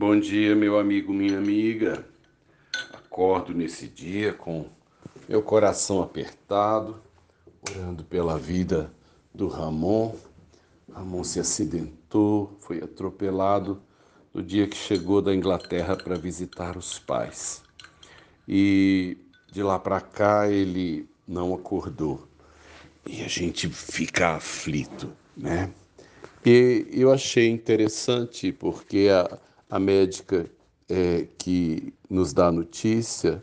Bom dia, meu amigo, minha amiga. Acordo nesse dia com meu coração apertado, orando pela vida do Ramon. Ramon se acidentou, foi atropelado no dia que chegou da Inglaterra para visitar os pais. E de lá para cá ele não acordou. E a gente fica aflito, né? E eu achei interessante porque a, a médica é, que nos dá a notícia,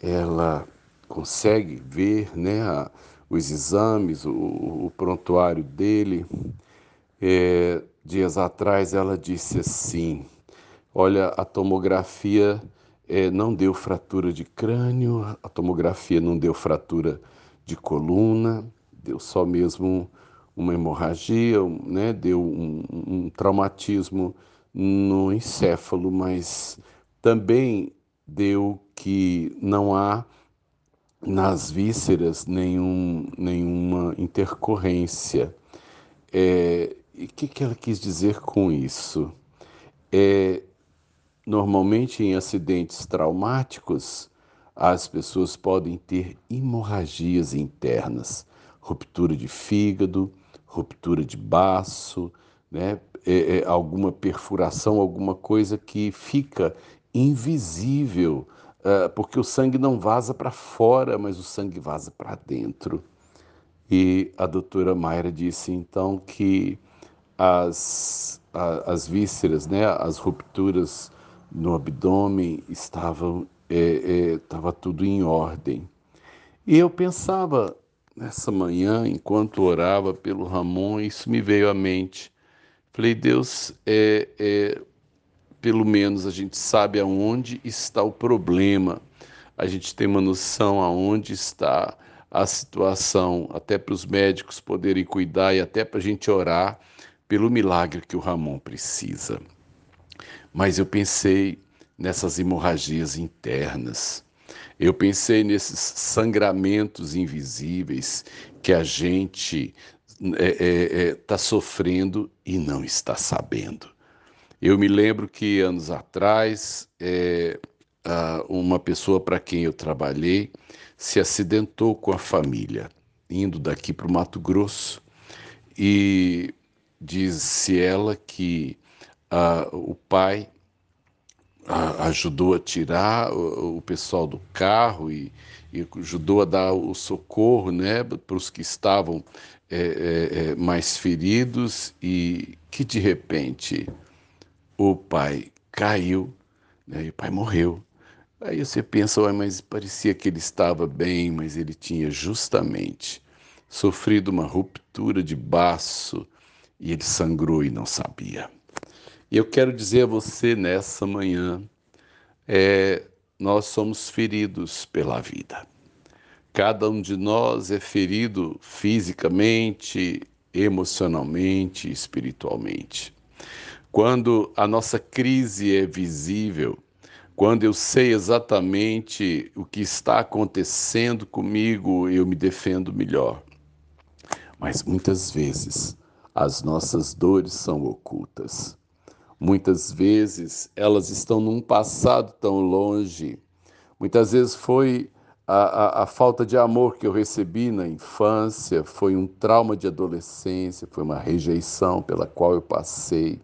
ela consegue ver né, a, os exames, o, o prontuário dele. É, dias atrás ela disse assim: Olha, a tomografia é, não deu fratura de crânio, a tomografia não deu fratura de coluna, deu só mesmo uma hemorragia, né, deu um, um traumatismo no encéfalo, mas também deu que não há nas vísceras nenhum, nenhuma intercorrência. É, e o que, que ela quis dizer com isso? É, normalmente em acidentes traumáticos, as pessoas podem ter hemorragias internas, ruptura de fígado, ruptura de baço, né? É, é, alguma perfuração, alguma coisa que fica invisível, uh, porque o sangue não vaza para fora, mas o sangue vaza para dentro. E a doutora Mayra disse então que as, a, as vísceras, né, as rupturas no abdômen estavam, estava é, é, tudo em ordem. E eu pensava nessa manhã, enquanto orava pelo Ramon, isso me veio à mente. Falei, Deus, é, é, pelo menos a gente sabe aonde está o problema, a gente tem uma noção aonde está a situação, até para os médicos poderem cuidar e até para a gente orar pelo milagre que o Ramon precisa. Mas eu pensei nessas hemorragias internas, eu pensei nesses sangramentos invisíveis que a gente está é, é, é, sofrendo e não está sabendo. Eu me lembro que anos atrás, uma pessoa para quem eu trabalhei se acidentou com a família, indo daqui para o Mato Grosso. E disse ela que o pai uh, ajudou a tirar o, o, pessoal do carro e, e, ajudou a dar o socorro né, para os que estavam é, é, é, mais feridos e que de repente o pai caiu né, e o pai morreu. Aí você pensa, mas parecia que ele estava bem, mas ele tinha justamente sofrido uma ruptura de baço e ele sangrou e não sabia. E eu quero dizer a você nessa manhã, é, nós somos feridos pela vida. Cada um de nós é ferido fisicamente, emocionalmente, espiritualmente. Quando a nossa crise é visível, quando eu sei exatamente o que está acontecendo comigo, eu me defendo melhor. Mas muitas vezes as nossas dores são ocultas. Muitas vezes elas estão num passado tão longe. Muitas vezes foi a, a, a, falta de amor que eu recebi na infância, foi um trauma de adolescência, foi uma rejeição pela qual eu passei.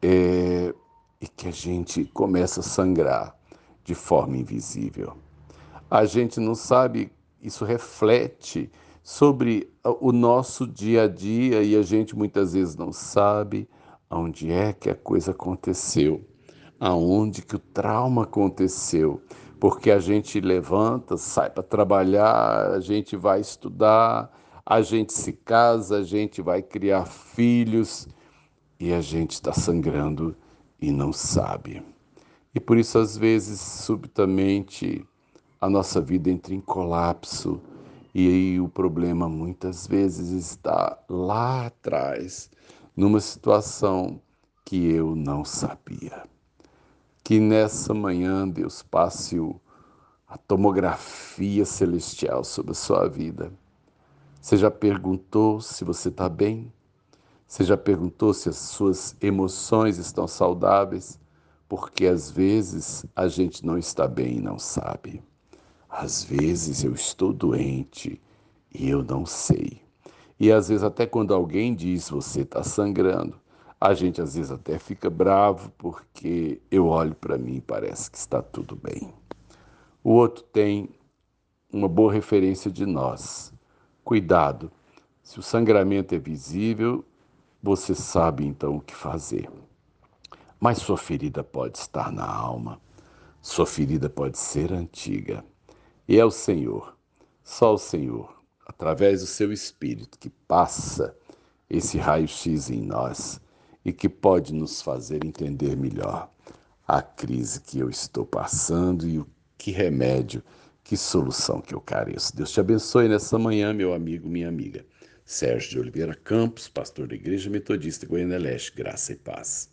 É, e que a gente começa a sangrar de forma invisível. A gente não sabe, isso reflete sobre o nosso dia a dia e a gente muitas vezes não sabe aonde é que a coisa aconteceu, aonde que o trauma aconteceu, porque a gente levanta, sai para trabalhar, a gente vai estudar, a gente se casa, a gente vai criar filhos e a gente está sangrando e não sabe. E por isso, às vezes, subitamente, a nossa vida entra em colapso e o problema muitas vezes está lá atrás, numa situação que eu não sabia. Que nessa manhã Deus passe o, a tomografia celestial sobre a sua vida. Você já perguntou se você está bem? Você já perguntou se as suas emoções estão saudáveis? porque às vezes a gente não está bem e não sabe. Às vezes eu estou doente e eu não sei. E às vezes, até quando alguém diz você está sangrando, a gente às vezes até fica bravo porque eu olho para mim e parece que está tudo bem. O outro tem uma boa referência de nós. Cuidado, se o sangramento é visível, você sabe então o que fazer. Mas sua ferida pode estar na alma, sua ferida pode ser antiga. E é o Senhor, só o Senhor, através do seu Espírito, que passa esse raio-x em nós e que pode nos fazer entender melhor a crise que eu estou passando e o que remédio, que solução que eu careço. Deus te abençoe nessa manhã, meu amigo, minha amiga. Sérgio de Oliveira Campos, pastor da Igreja Metodista Goiânia Leste, graça e paz.